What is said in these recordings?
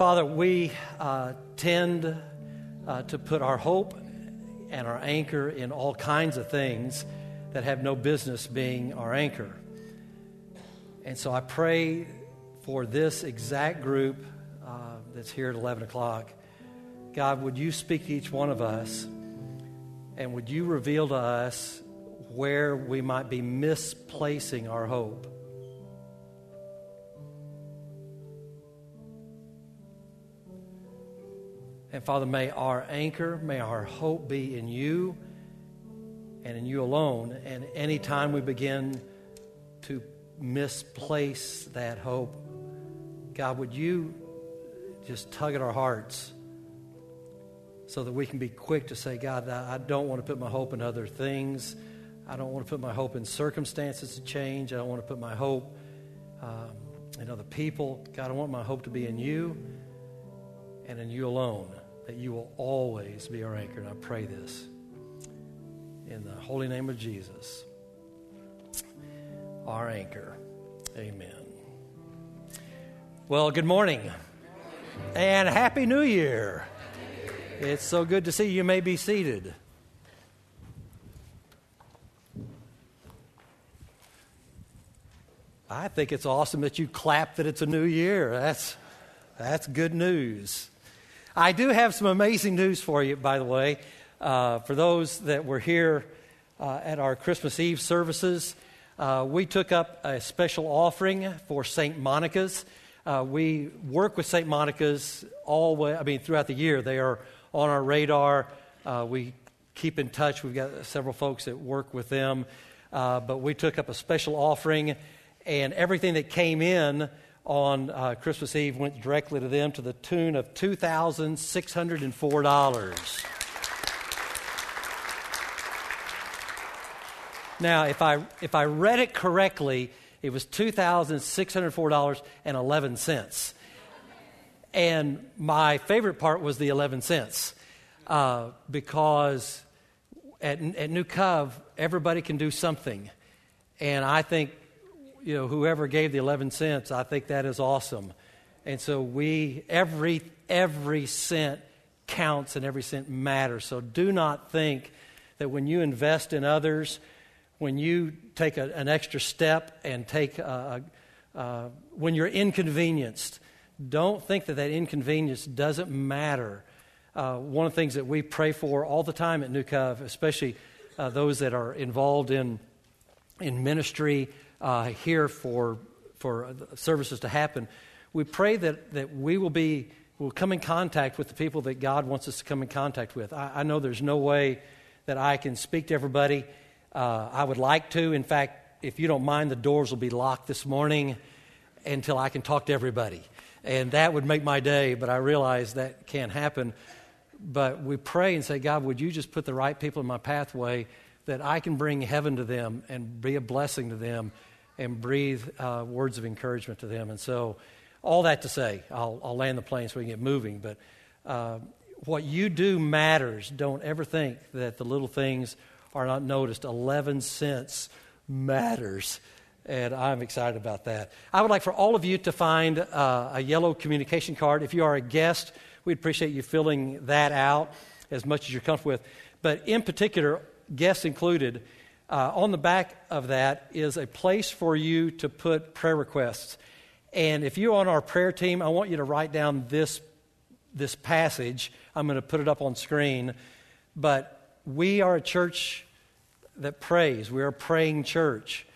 Father, we uh, tend uh, to put our hope and our anchor in all kinds of things that have no business being our anchor. And so I pray for this exact group uh, that's here at 11 o'clock. God, would you speak to each one of us and would you reveal to us where we might be misplacing our hope? And Father, may our anchor, may our hope be in you and in you alone. And anytime we begin to misplace that hope, God, would you just tug at our hearts so that we can be quick to say, God, I don't want to put my hope in other things. I don't want to put my hope in circumstances to change. I don't want to put my hope um, in other people. God, I want my hope to be in you and in you alone that you will always be our anchor. And I pray this in the holy name of Jesus, our anchor. Amen. Well, good morning and Happy New Year. It's so good to see you. You may be seated. I think it's awesome that you clap that it's a new year. That's, that's good news. I do have some amazing news for you, by the way. Uh, for those that were here uh, at our Christmas Eve services, uh, we took up a special offering for St. Monica's. Uh, we work with St. Monica's all way, I mean, throughout the year. They are on our radar. Uh, we keep in touch. We've got several folks that work with them. Uh, but we took up a special offering, and everything that came in on uh, Christmas Eve went directly to them to the tune of $2,604. Now, if I, if I read it correctly, it was $2,604.11. And my favorite part was the 11 cents uh, because at, at New Cove, everybody can do something. And I think you know, whoever gave the 11 cents, I think that is awesome. And so we, every, every cent counts and every cent matters. So do not think that when you invest in others, when you take a, an extra step and take, a, a, when you're inconvenienced, don't think that that inconvenience doesn't matter. Uh, one of the things that we pray for all the time at New Cove, especially uh, those that are involved in, in ministry, uh, here for, for services to happen, we pray that, that we will be will come in contact with the people that God wants us to come in contact with. I, I know there's no way that I can speak to everybody. Uh, I would like to. In fact, if you don't mind, the doors will be locked this morning until I can talk to everybody. And that would make my day, but I realize that can't happen. But we pray and say, God, would you just put the right people in my pathway that I can bring heaven to them and be a blessing to them and breathe uh, words of encouragement to them. And so, all that to say, I'll, I'll land the plane so we can get moving. But uh, what you do matters. Don't ever think that the little things are not noticed. 11 cents matters. And I'm excited about that. I would like for all of you to find uh, a yellow communication card. If you are a guest, we'd appreciate you filling that out as much as you're comfortable with. But in particular, guests included, uh, on the back of that is a place for you to put prayer requests. And if you're on our prayer team, I want you to write down this, this passage. I'm going to put it up on screen. But we are a church that prays, we are a praying church.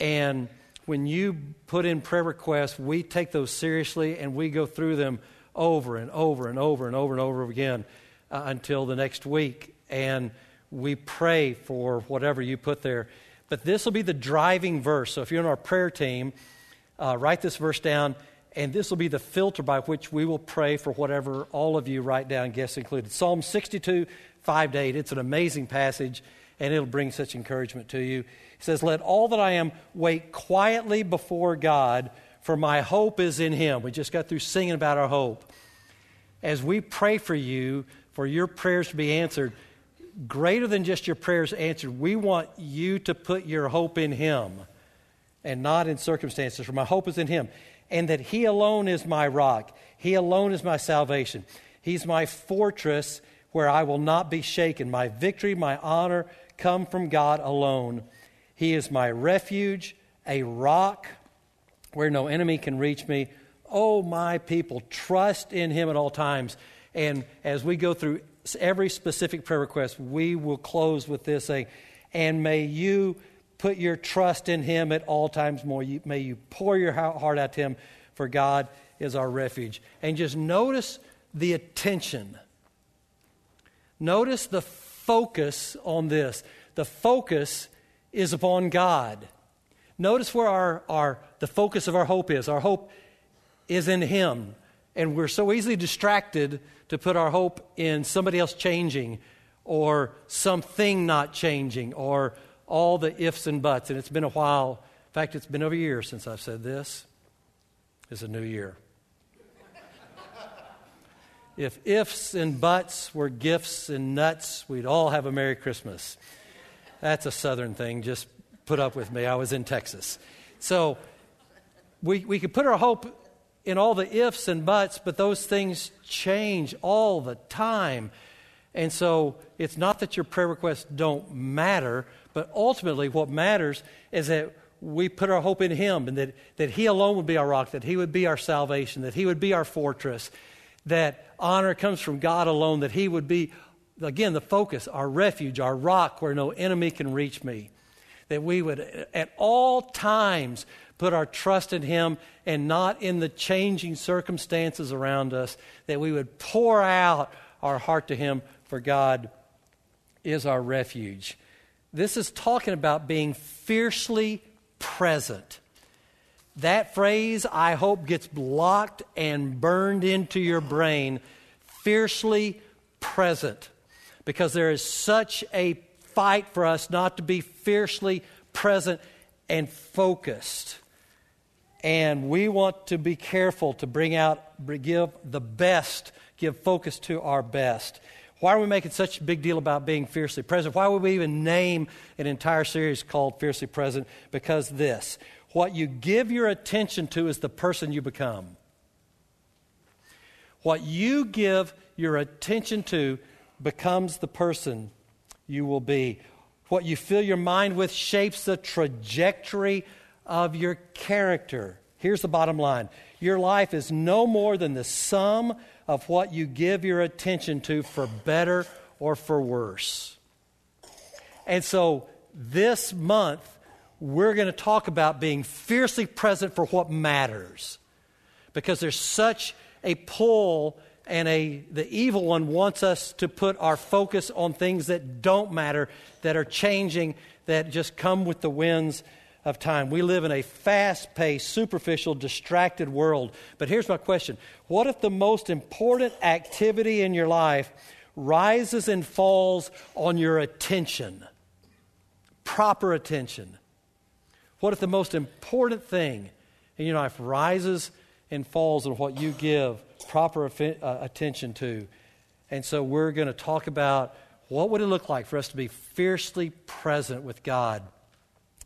And when you put in prayer requests, we take those seriously and we go through them over and over and over and over and over again uh, until the next week. And we pray for whatever you put there. But this will be the driving verse. So if you're in our prayer team, uh, write this verse down, and this will be the filter by which we will pray for whatever all of you write down, guests included. Psalm 62, 5 to 8. It's an amazing passage, and it'll bring such encouragement to you. It says, Let all that I am wait quietly before God, for my hope is in Him. We just got through singing about our hope. As we pray for you, for your prayers to be answered, greater than just your prayers answered. We want you to put your hope in Him and not in circumstances, for my hope is in Him, and that He alone is my rock. He alone is my salvation. He's my fortress where I will not be shaken. My victory, my honor come from God alone. He is my refuge, a rock where no enemy can reach me. Oh, my people, trust in him at all times. And as we go through every specific prayer request, we will close with this saying, And may you put your trust in him at all times more. You, may you pour your heart out to him, for God is our refuge. And just notice the attention. Notice the focus on this. The focus is upon God. Notice where our, our, the focus of our hope is. Our hope is in Him. And we're so easily distracted to put our hope in somebody else changing or something not changing or all the ifs and buts. And it's been a while. In fact, it's been over a year since I've said this. It's a new year. if ifs and buts were gifts and nuts, we'd all have a Merry Christmas. That's a Southern thing. Just put up with me. I was in Texas. So we, we could put our hope in all the ifs and buts, but those things change all the time. And so it's not that your prayer requests don't matter, but ultimately what matters is that we put our hope in Him and that, that He alone would be our rock, that He would be our salvation, that He would be our fortress, that honor comes from God alone, that He would be, again, the focus, our refuge, our rock where no enemy can reach me. That we would at all times put our trust in Him and not in the changing circumstances around us, that we would pour out our heart to Him, for God is our refuge. This is talking about being fiercely present. That phrase, I hope, gets blocked and burned into your brain. Fiercely present. Because there is such a fight for us not to be fiercely present and focused. And we want to be careful to bring out, give the best, give focus to our best. Why are we making such a big deal about being fiercely present? Why would we even name an entire series called Fiercely Present? Because this what you give your attention to is the person you become. What you give your attention to becomes the person you will be. What you fill your mind with shapes the trajectory of your character. Here's the bottom line your life is no more than the sum of what you give your attention to for better or for worse. And so this month, we're going to talk about being fiercely present for what matters. Because there's such a pull and a the evil one wants us to put our focus on things that don't matter, that are changing, that just come with the winds of time. We live in a fast paced, superficial, distracted world. But here's my question What if the most important activity in your life rises and falls on your attention? Proper attention. What if the most important thing in your life rises and falls on what you give proper uh, attention to? And so we're going to talk about what would it look like for us to be fiercely present with God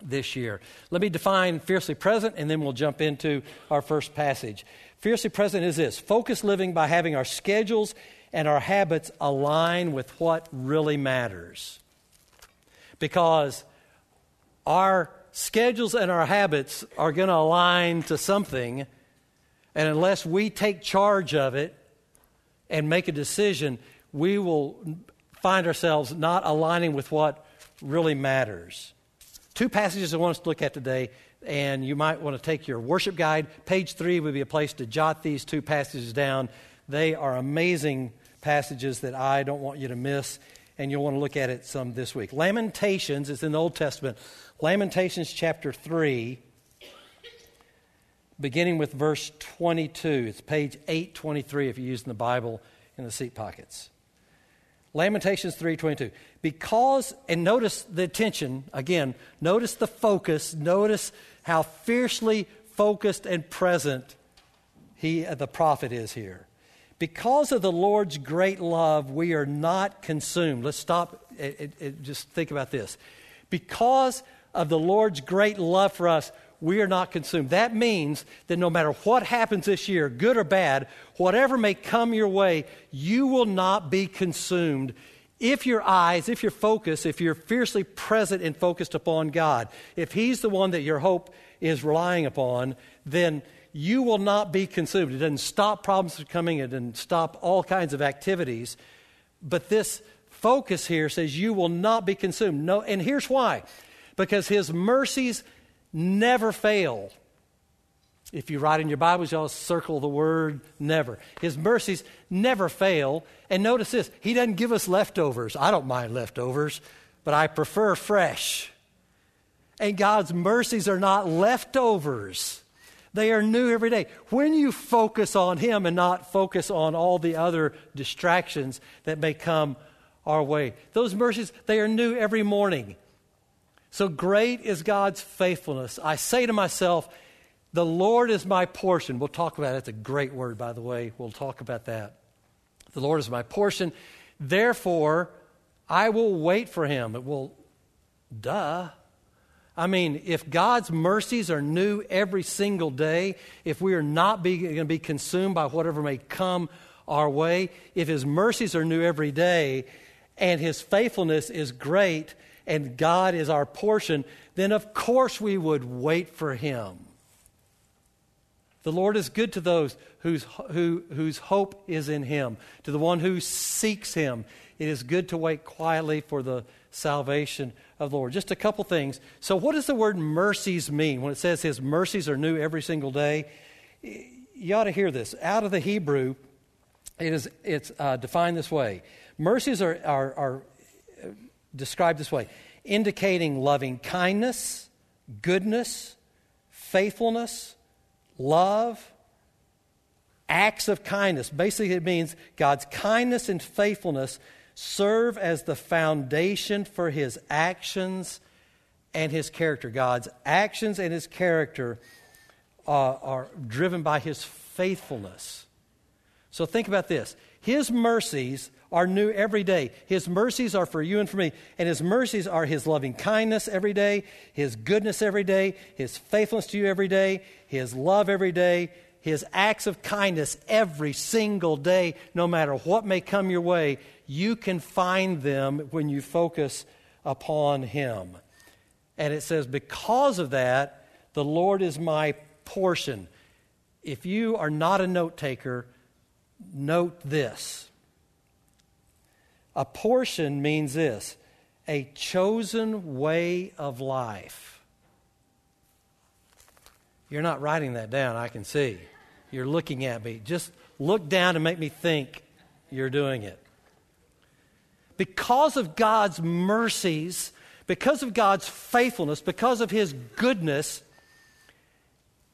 this year. Let me define fiercely present and then we'll jump into our first passage. Fiercely present is this focused living by having our schedules and our habits align with what really matters. Because our schedules and our habits are going to align to something, and unless we take charge of it and make a decision, we will find ourselves not aligning with what really matters. Two passages I want us to look at today, and you might want to take your worship guide. Page three would be a place to jot these two passages down. They are amazing passages that I don't want you to miss, and you'll want to look at it some this week. Lamentations is in the Old Testament. Lamentations chapter 3, beginning with verse 22. It's page 823 if you're using the Bible in the seat pockets. Lamentations 3:22. Because and notice the attention again, notice the focus, notice how fiercely focused and present he uh, the prophet is here. Because of the Lord's great love, we are not consumed. Let's stop and just think about this. Because of the Lord's great love for us, we are not consumed. That means that no matter what happens this year, good or bad, whatever may come your way, you will not be consumed if your eyes, if your focus, if you're fiercely present and focused upon God, if He's the one that your hope is relying upon, then you will not be consumed. It doesn't stop problems from coming, it doesn't stop all kinds of activities. But this focus here says you will not be consumed. No, and here's why because His mercies never fail. If you write in your Bibles, y'all circle the word never. His mercies never fail. And notice this He doesn't give us leftovers. I don't mind leftovers, but I prefer fresh. And God's mercies are not leftovers, they are new every day. When you focus on Him and not focus on all the other distractions that may come our way, those mercies, they are new every morning. So great is God's faithfulness. I say to myself, the Lord is my portion. We'll talk about it. It's a great word, by the way. We'll talk about that. The Lord is my portion. Therefore, I will wait for him. It will, duh. I mean, if God's mercies are new every single day, if we are not going to be consumed by whatever may come our way, if his mercies are new every day and his faithfulness is great and God is our portion, then of course we would wait for him. The Lord is good to those whose, who, whose hope is in Him, to the one who seeks Him. It is good to wait quietly for the salvation of the Lord. Just a couple things. So, what does the word mercies mean when it says His mercies are new every single day? You ought to hear this. Out of the Hebrew, it is, it's uh, defined this way mercies are, are, are described this way indicating loving kindness, goodness, faithfulness love, acts of kindness. Basically, it means God's kindness and faithfulness serve as the foundation for his actions and his character. God's actions and his character uh, are driven by his faithfulness. So think about this His mercies are new every day. His mercies are for you and for me. And His mercies are His loving kindness every day, His goodness every day, His faithfulness to you every day, His love every day, His acts of kindness every single day, no matter what may come your way. You can find them when you focus upon Him. And it says, because of that, the Lord is my portion. If you are not a note taker, note this a portion means this a chosen way of life. You're not writing that down, I can see. You're looking at me. Just look down and make me think you're doing it. Because of God's mercies, because of God's faithfulness, because of His goodness,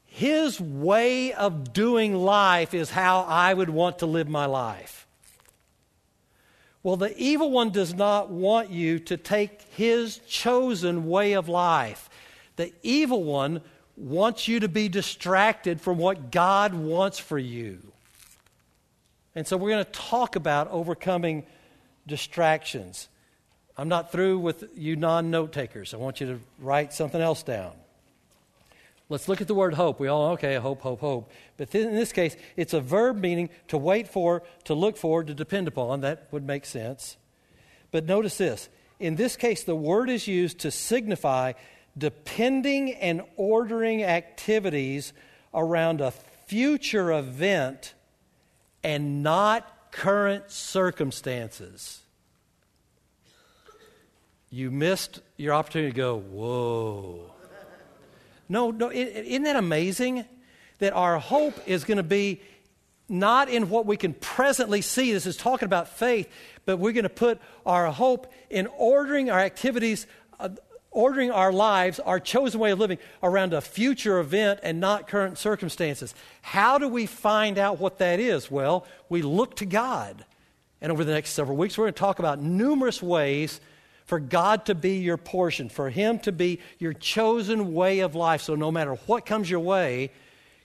His way of doing life is how I would want to live my life. Well, the evil one does not want you to take his chosen way of life. The evil one wants you to be distracted from what God wants for you. And so we're going to talk about overcoming distractions. I'm not through with you non note takers. I want you to write something else down. Let's look at the word hope. We all, okay, hope, hope, hope. But in this case, it's a verb meaning to wait for, to look for, to depend upon. That would make sense. But notice this. In this case, the word is used to signify depending and ordering activities around a future event and not current circumstances. You missed your opportunity to go, whoa. No, no, isn't that amazing? That our hope is going to be not in what we can presently see. This is talking about faith, but we're going to put our hope in ordering our activities, uh, ordering our lives, our chosen way of living around a future event and not current circumstances. How do we find out what that is? Well, we look to God. And over the next several weeks, we're going to talk about numerous ways for God to be your portion, for Him to be your chosen way of life. So no matter what comes your way,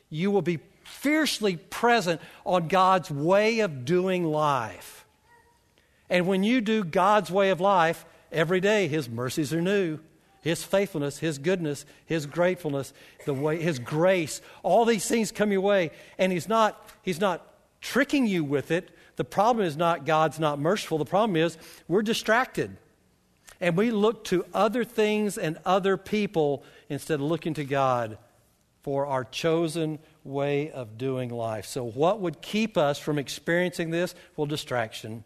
you will be fiercely present on God's way of doing life. And when you do God's way of life, every day His mercies are new. His faithfulness, His goodness, His gratefulness, the way, His grace, all these things come your way, and He's not, He's not tricking you with it. The problem is not God's not merciful. The problem is we're distracted. And we look to other things and other people instead of looking to God for our chosen way of doing life. So, what would keep us from experiencing this? Well, distraction.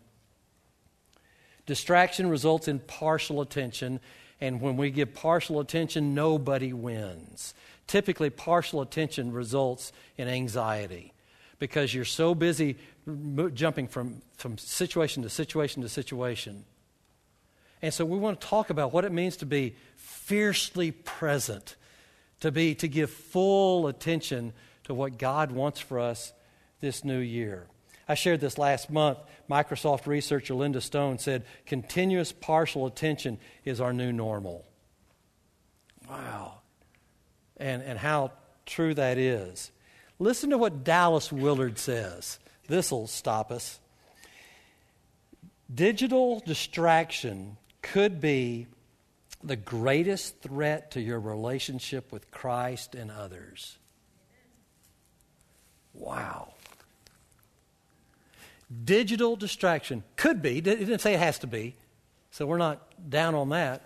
Distraction results in partial attention, and when we give partial attention, nobody wins. Typically, partial attention results in anxiety because you're so busy jumping from, from situation to situation to situation. And so we want to talk about what it means to be fiercely present, to be to give full attention to what God wants for us this new year. I shared this last month. Microsoft researcher Linda Stone said continuous partial attention is our new normal. Wow. And, and how true that is. Listen to what Dallas Willard says. This will stop us. Digital distraction could be the greatest threat to your relationship with Christ and others. Wow. Digital distraction could be, it didn't say it has to be, so we're not down on that.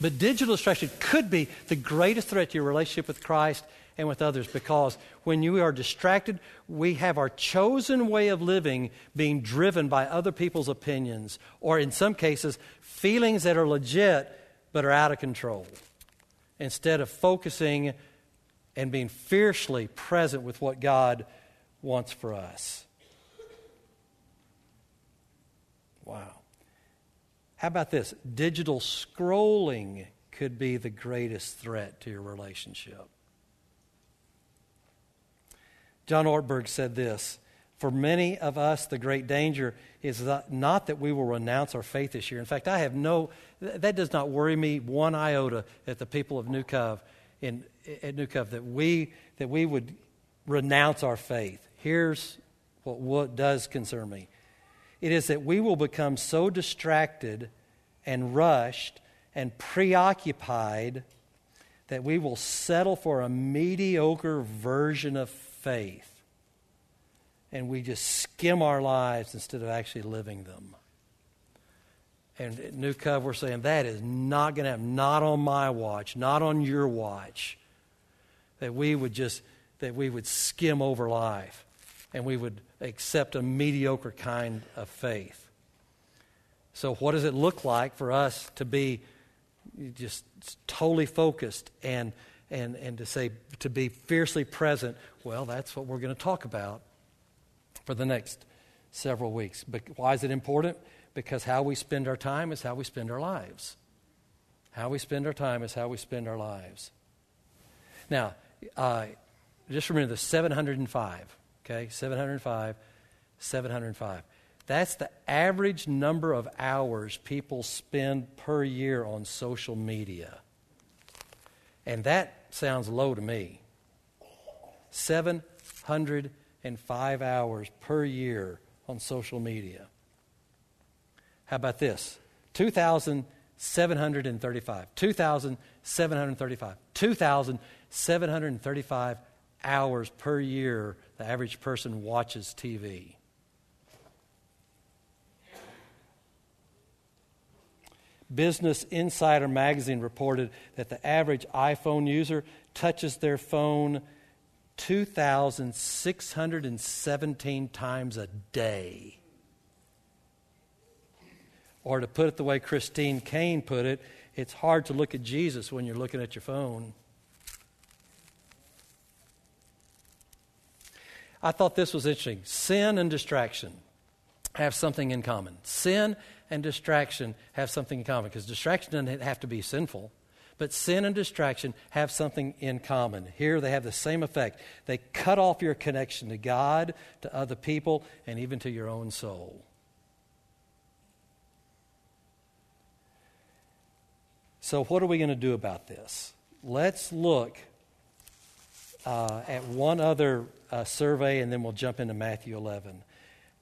But digital distraction could be the greatest threat to your relationship with Christ and with others because when you are distracted, we have our chosen way of living being driven by other people's opinions, or in some cases, feelings that are legit but are out of control. Instead of focusing and being fiercely present with what God wants for us. Wow. How about this? Digital scrolling could be the greatest threat to your relationship. John Ortberg said this For many of us, the great danger is not that we will renounce our faith this year. In fact, I have no, that does not worry me one iota at the people of New Cove, in, at New Cove, that we, that we would renounce our faith. Here's what, what does concern me it is that we will become so distracted and rushed and preoccupied that we will settle for a mediocre version of faith and we just skim our lives instead of actually living them. And New Cove, we're saying that is not going to happen, not on my watch, not on your watch. That we would just, that we would skim over life and we would accept a mediocre kind of faith. So, what does it look like for us to be just totally focused and and, and to say to be fiercely present, well, that's what we're going to talk about for the next several weeks. But why is it important? Because how we spend our time is how we spend our lives. How we spend our time is how we spend our lives. Now, uh, just remember the 705, okay? 705, 705. That's the average number of hours people spend per year on social media. And that sounds low to me. 705 hours per year on social media. How about this? 2,735. 2,735. 2,735 hours per year the average person watches TV. Business Insider magazine reported that the average iPhone user touches their phone 2,617 times a day. Or to put it the way Christine Kane put it, it's hard to look at Jesus when you're looking at your phone. I thought this was interesting. Sin and distraction have something in common. Sin and distraction have something in common because distraction doesn't have to be sinful. But sin and distraction have something in common. Here they have the same effect. They cut off your connection to God, to other people, and even to your own soul. So, what are we going to do about this? Let's look uh, at one other uh, survey and then we'll jump into Matthew 11.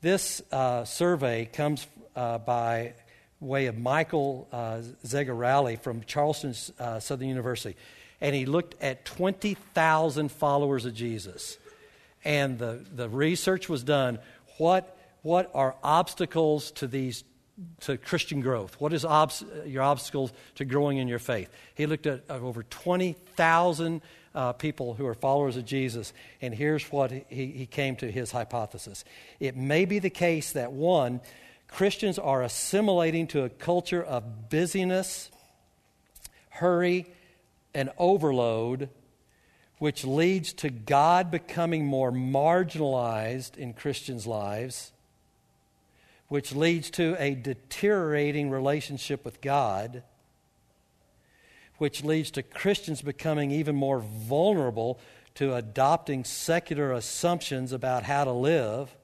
This uh, survey comes uh, by way of Michael uh, Zigarelli from Charleston uh, Southern University. And he looked at 20,000 followers of Jesus. And the, the research was done. What, what are obstacles to these to Christian growth? What is obs- your obstacles to growing in your faith? He looked at over 20,000 uh, people who are followers of Jesus, and here's what he, he came to his hypothesis. It may be the case that one, Christians are assimilating to a culture of busyness, hurry, and overload, which leads to God becoming more marginalized in Christians' lives, which leads to a deteriorating relationship with God which leads to Christians becoming even more vulnerable to adopting secular assumptions about how to live,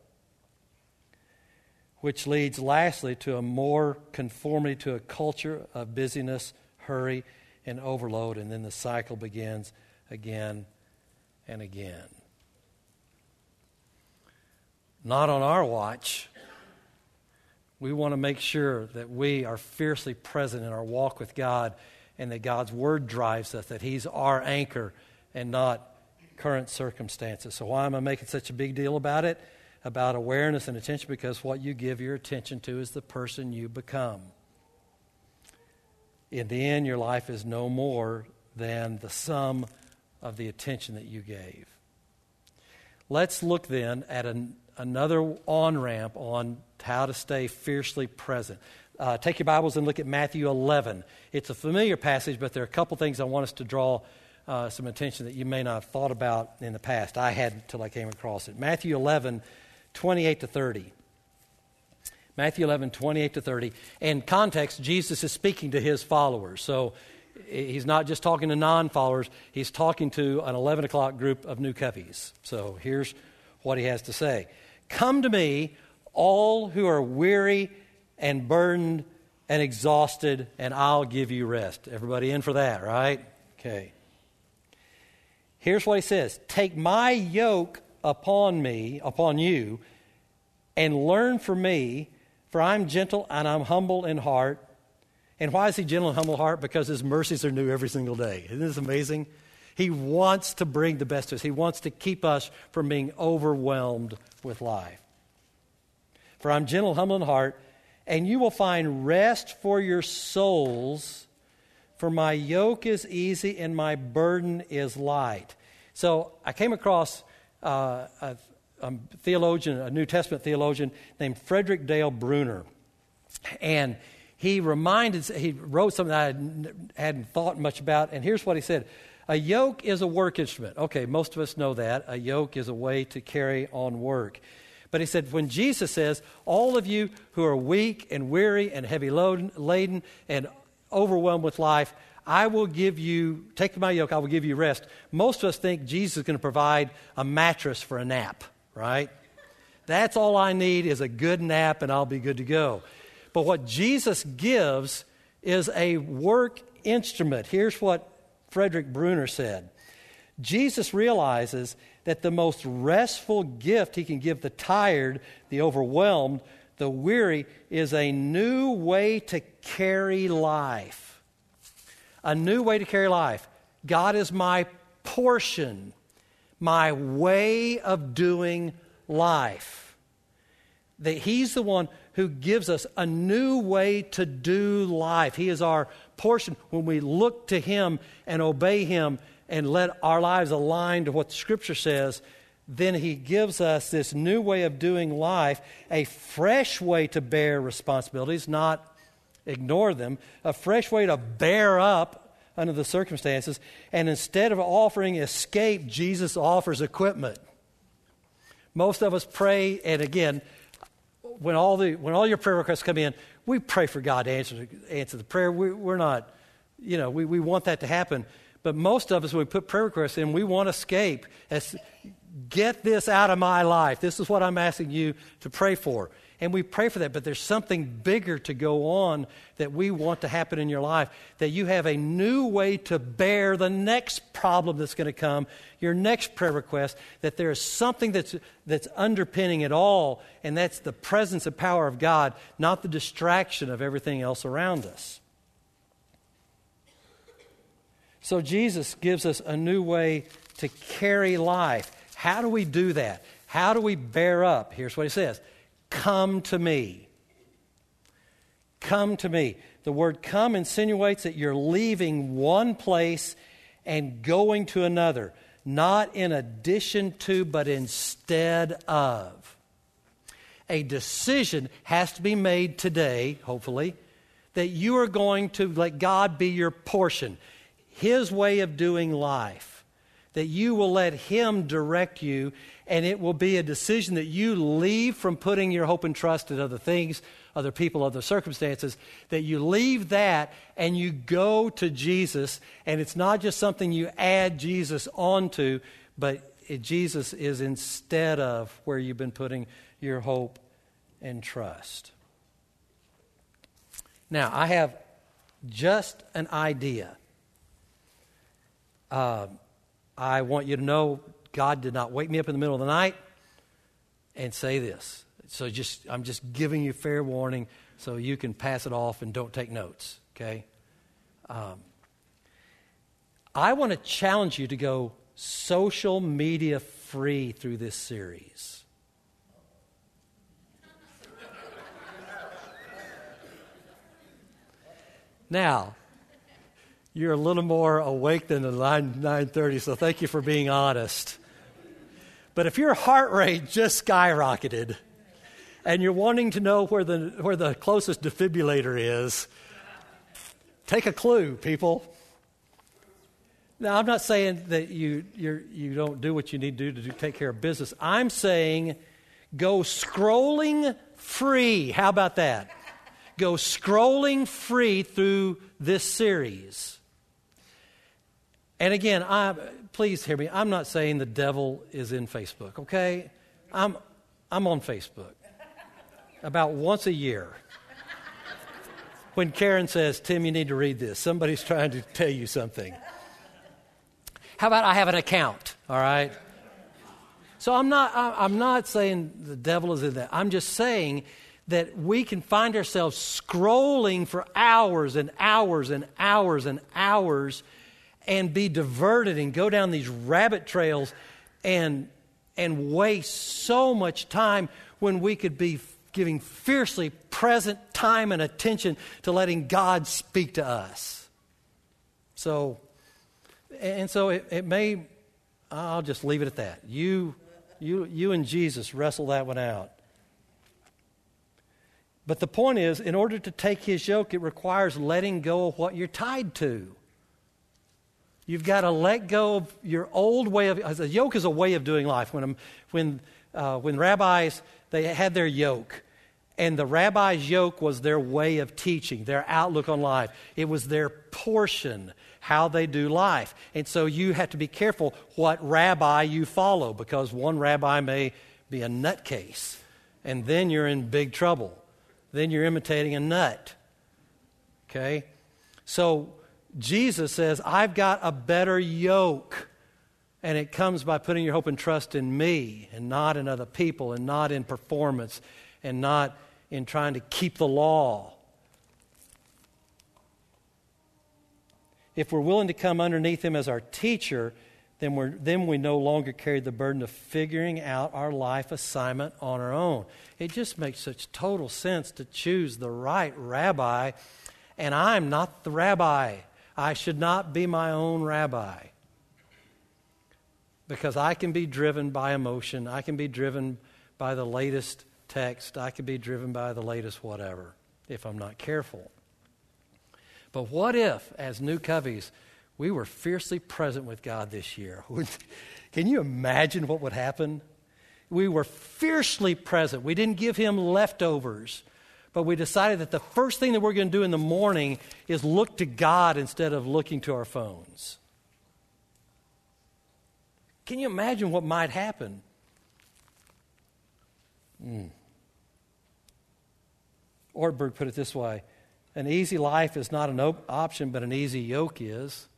which leads lastly to a more conformity to a culture of busyness, hurry, and overload, and then the cycle begins again and again. Not on our watch. We want to make sure that we are fiercely present in our walk with God and that God's Word drives us, that He's our anchor and not current circumstances. So, why am I making such a big deal about it? About awareness and attention? Because what you give your attention to is the person you become. In the end, your life is no more than the sum of the attention that you gave. Let's look then at an, another on ramp on how to stay fiercely present uh, take your Bibles and look at Matthew 11. It's a familiar passage, but there are a couple things I want us to draw uh, some attention that you may not have thought about in the past. I had until I came across it. Matthew 11, 28 to 30. Matthew 11, 28 to 30. In context, Jesus is speaking to his followers. So he's not just talking to non followers, he's talking to an 11 o'clock group of new cuffies. So here's what he has to say Come to me, all who are weary and burdened and exhausted, and I'll give you rest. Everybody in for that, right? Okay. Here's what he says Take my yoke upon me, upon you, and learn from me, for I'm gentle and I'm humble in heart. And why is he gentle and humble in heart? Because his mercies are new every single day. Isn't this amazing? He wants to bring the best to us. He wants to keep us from being overwhelmed with life. For I'm gentle, humble in heart, and you will find rest for your souls, for my yoke is easy and my burden is light. So I came across uh, a, a, theologian, a New Testament theologian named Frederick Dale Bruner. And he reminded, he wrote something I hadn't thought much about, and here's what he said. A yoke is a work instrument. Okay, most of us know that. A yoke is a way to carry on work. But he said, when Jesus says, All of you who are weak and weary and heavy laden and overwhelmed with life, I will give you, take my yoke, I will give you rest. Most of us think Jesus is going to provide a mattress for a nap, right? That's all I need is a good nap and I'll be good to go. But what Jesus gives is a work instrument. Here's what Frederick Bruner said Jesus realizes that the most restful gift he can give the tired, the overwhelmed, the weary is a new way to carry life. A new way to carry life. God is my portion, my way of doing life. That He's the one who gives us a new way to do life. He is our portion when we look to Him and obey Him and let our lives align to what the Scripture says, then He gives us this new way of doing life, a fresh way to bear responsibilities, not ignore them, a fresh way to bear up under the circumstances. And instead of offering escape, Jesus offers equipment. Most of us pray, and again, when all, the, when all your prayer requests come in, we pray for God to answer, answer the prayer. We, we're not, you know, we, we want that to happen. But most of us, when we put prayer requests in, we want escape. As, get this out of my life. This is what I'm asking you to pray for. And we pray for that, but there's something bigger to go on that we want to happen in your life. That you have a new way to bear the next problem that's going to come, your next prayer request, that there is something that's, that's underpinning it all, and that's the presence and power of God, not the distraction of everything else around us. So Jesus gives us a new way to carry life. How do we do that? How do we bear up? Here's what he says Come to me. Come to me. The word come insinuates that you're leaving one place and going to another, not in addition to, but instead of. A decision has to be made today, hopefully, that you are going to let God be your portion, His way of doing life that you will let Him direct you, and it will be a decision that you leave from putting your hope and trust in other things, other people, other circumstances, that you leave that and you go to Jesus, and it's not just something you add Jesus onto, but it, Jesus is instead of where you've been putting your hope and trust. Now, I have just an idea. Uh, I want you to know God did not wake me up in the middle of the night and say this. So just I'm just giving you fair warning so you can pass it off and don't take notes, okay? Um, I want to challenge you to go social media free through this series. now, you're a little more awake than the 9, 9.30, so thank you for being honest. But if your heart rate just skyrocketed and you're wanting to know where the, where the closest defibrillator is, take a clue, people. Now, I'm not saying that you, you're, you don't do what you need to do to do, take care of business. I'm saying go scrolling free. How about that? Go scrolling free through this series. And again, I, please hear me. I'm not saying the devil is in Facebook, okay? I'm, I'm on Facebook about once a year. When Karen says, Tim, you need to read this, somebody's trying to tell you something. How about I have an account, all right? So I'm not, I'm not saying the devil is in that. I'm just saying that we can find ourselves scrolling for hours and hours and hours and hours and be diverted and go down these rabbit trails and, and waste so much time when we could be giving fiercely present time and attention to letting God speak to us. So, and so it, it may, I'll just leave it at that. You, you, you and Jesus wrestle that one out. But the point is, in order to take his yoke, it requires letting go of what you're tied to. You've got to let go of your old way of a yoke is a way of doing life. When when uh, when rabbis they had their yoke, and the rabbi's yoke was their way of teaching, their outlook on life. It was their portion, how they do life. And so you have to be careful what rabbi you follow because one rabbi may be a nutcase, and then you're in big trouble. Then you're imitating a nut. Okay, so Jesus says, I've got a better yoke. And it comes by putting your hope and trust in me and not in other people and not in performance and not in trying to keep the law. If we're willing to come underneath Him as our teacher, then, we're, then we no longer carry the burden of figuring out our life assignment on our own. It just makes such total sense to choose the right rabbi, and I'm not the rabbi. I should not be my own rabbi because I can be driven by emotion. I can be driven by the latest text. I can be driven by the latest whatever if I'm not careful. But what if, as new coveys, we were fiercely present with God this year? can you imagine what would happen? We were fiercely present. We didn't give Him leftovers but we decided that the first thing that we're going to do in the morning is look to God instead of looking to our phones. Can you imagine what might happen? Mm. Ortberg put it this way An easy life is not an op- option, but an easy yoke is.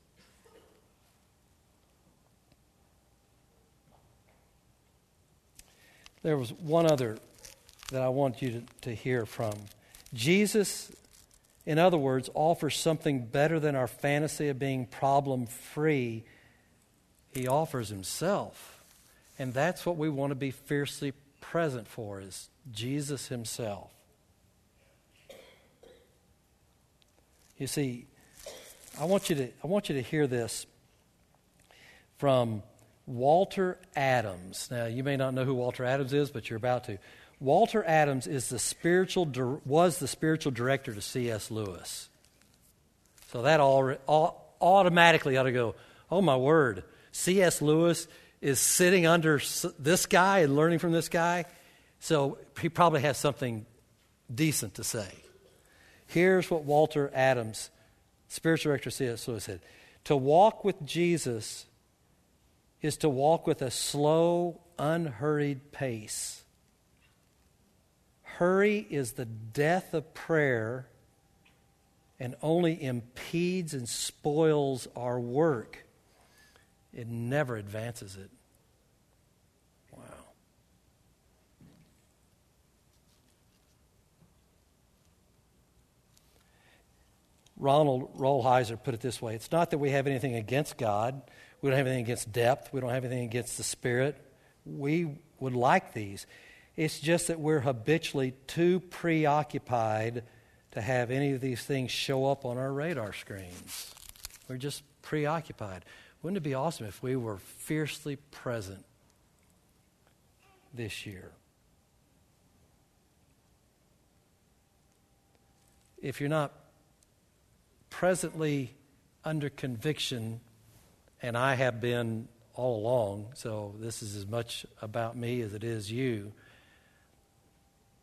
There was one other that I want you to, to hear from. Jesus, in other words, offers something better than our fantasy of being problem free. He offers himself. And that's what we want to be fiercely present for is Jesus himself. You see, I want you to, I want you to hear this from Walter Adams. Now, you may not know who Walter Adams is, but you're about to. Walter Adams is the spiritual, was the spiritual director to C.S. Lewis. So that all, all, automatically ought to go, oh my word, C.S. Lewis is sitting under this guy and learning from this guy. So he probably has something decent to say. Here's what Walter Adams, spiritual director of C.S. Lewis, said To walk with Jesus is to walk with a slow, unhurried pace. Hurry is the death of prayer and only impedes and spoils our work. It never advances it. Wow. Ronald Rolheiser put it this way It's not that we have anything against God. We don't have anything against depth. We don't have anything against the Spirit. We would like these. It's just that we're habitually too preoccupied to have any of these things show up on our radar screens. We're just preoccupied. Wouldn't it be awesome if we were fiercely present this year? If you're not presently under conviction and I have been all along, so this is as much about me as it is you.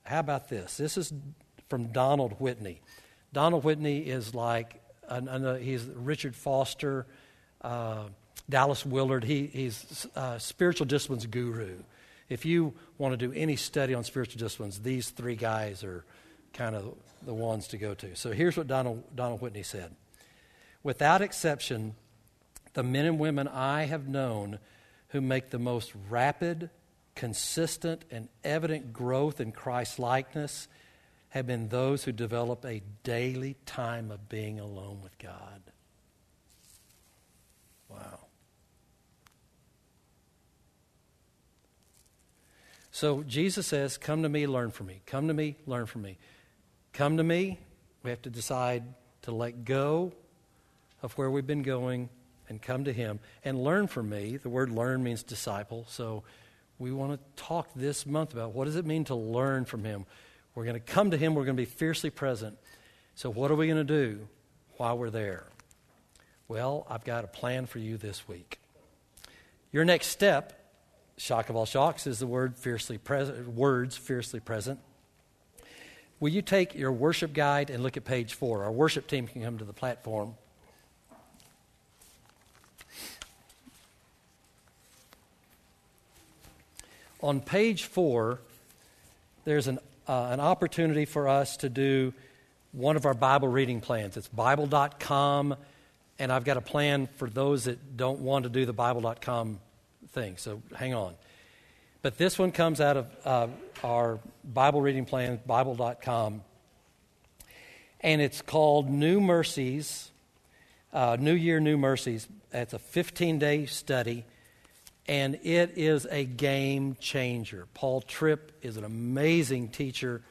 How about this? This is from Donald Whitney. Donald Whitney is like, he's Richard Foster, uh, Dallas Willard. He, he's a spiritual disciplines guru. If you want to do any study on spiritual disciplines, these three guys are kind of the ones to go to. So here's what Donald, Donald Whitney said Without exception, the men and women I have known who make the most rapid, consistent, and evident growth in Christ likeness have been those who develop a daily time of being alone with God. Wow. So Jesus says, Come to me, learn from me. Come to me, learn from me. Come to me. We have to decide to let go of where we've been going and come to Him and learn from me. The word learn means disciple. So we want to talk this month about what does it mean to learn from Him. We're going to come to Him, we're going to be fiercely present. So, what are we going to do while we're there? Well, I've got a plan for you this week. Your next step, shock of all shocks, is the word fiercely present, words fiercely present. Will you take your worship guide and look at page four? Our worship team can come to the platform. On page four, there's an, uh, an opportunity for us to do one of our Bible reading plans. It's Bible.com, and I've got a plan for those that don't want to do the Bible.com thing, so hang on. But this one comes out of uh, our Bible reading plan, Bible.com, and it's called New Mercies, uh, New Year, New Mercies. It's a 15 day study and it is a game changer. Paul Tripp is an amazing teacher,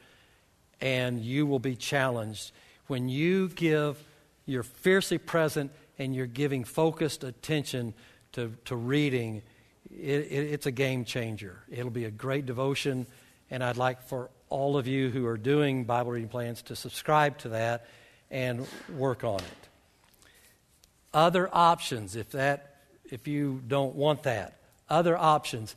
and you will be challenged. When you give, you're fiercely present and you're giving focused attention to, to reading, it, it, it's a game changer. It'll be a great devotion, and I'd like for all of you who are doing Bible reading plans to subscribe to that and work on it. Other options, if that, if you don't want that, other options.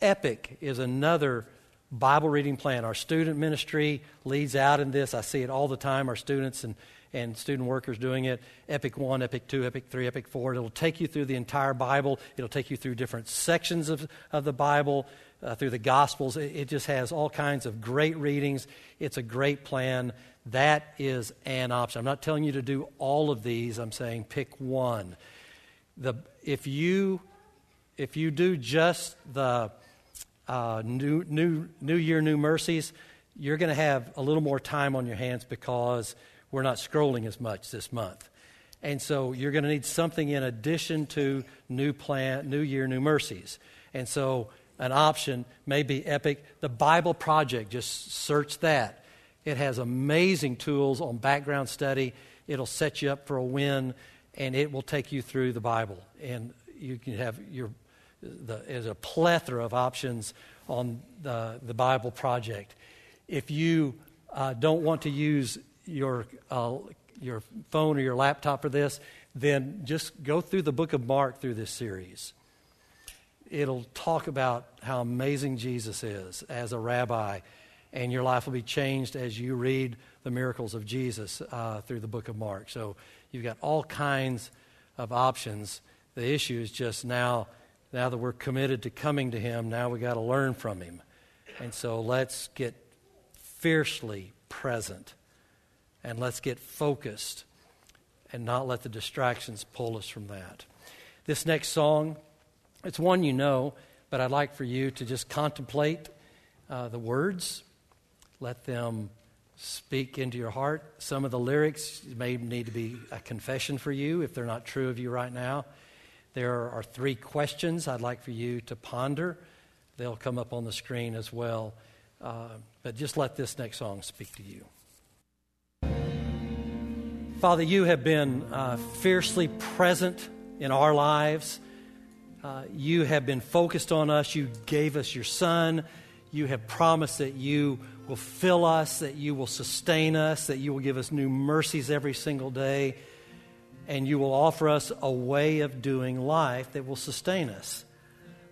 Epic is another Bible reading plan. Our student ministry leads out in this. I see it all the time. Our students and, and student workers doing it. Epic 1, Epic 2, Epic 3, Epic 4. It'll take you through the entire Bible. It'll take you through different sections of, of the Bible, uh, through the Gospels. It, it just has all kinds of great readings. It's a great plan. That is an option. I'm not telling you to do all of these. I'm saying pick one. The, if, you, if you do just the uh, new, new, new Year, New Mercies, you're going to have a little more time on your hands because we're not scrolling as much this month. And so you're going to need something in addition to New Plan, New Year, New Mercies. And so an option may be Epic. The Bible Project, just search that. It has amazing tools on background study. It'll set you up for a win, and it will take you through the Bible. And you can have your the, there's a plethora of options on the, the Bible Project. If you uh, don't want to use your, uh, your phone or your laptop for this, then just go through the book of Mark through this series. It'll talk about how amazing Jesus is as a rabbi, and your life will be changed as you read the miracles of Jesus uh, through the book of Mark. So you've got all kinds of options. The issue is just now now that we're committed to coming to Him, now we got to learn from Him. And so let's get fiercely present and let's get focused and not let the distractions pull us from that. This next song, it's one you know, but I'd like for you to just contemplate uh, the words, let them speak into your heart. Some of the lyrics may need to be a confession for you if they're not true of you right now. There are three questions I'd like for you to ponder. They'll come up on the screen as well. Uh, but just let this next song speak to you. Father, you have been uh, fiercely present in our lives. Uh, you have been focused on us. You gave us your Son. You have promised that you will fill us, that you will sustain us, that you will give us new mercies every single day and you will offer us a way of doing life that will sustain us.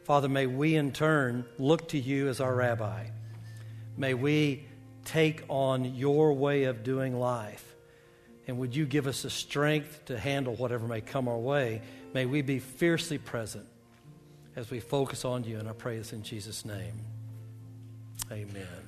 Father, may we in turn look to you as our rabbi. May we take on your way of doing life. And would you give us the strength to handle whatever may come our way? May we be fiercely present as we focus on you. And I pray this in Jesus' name. Amen.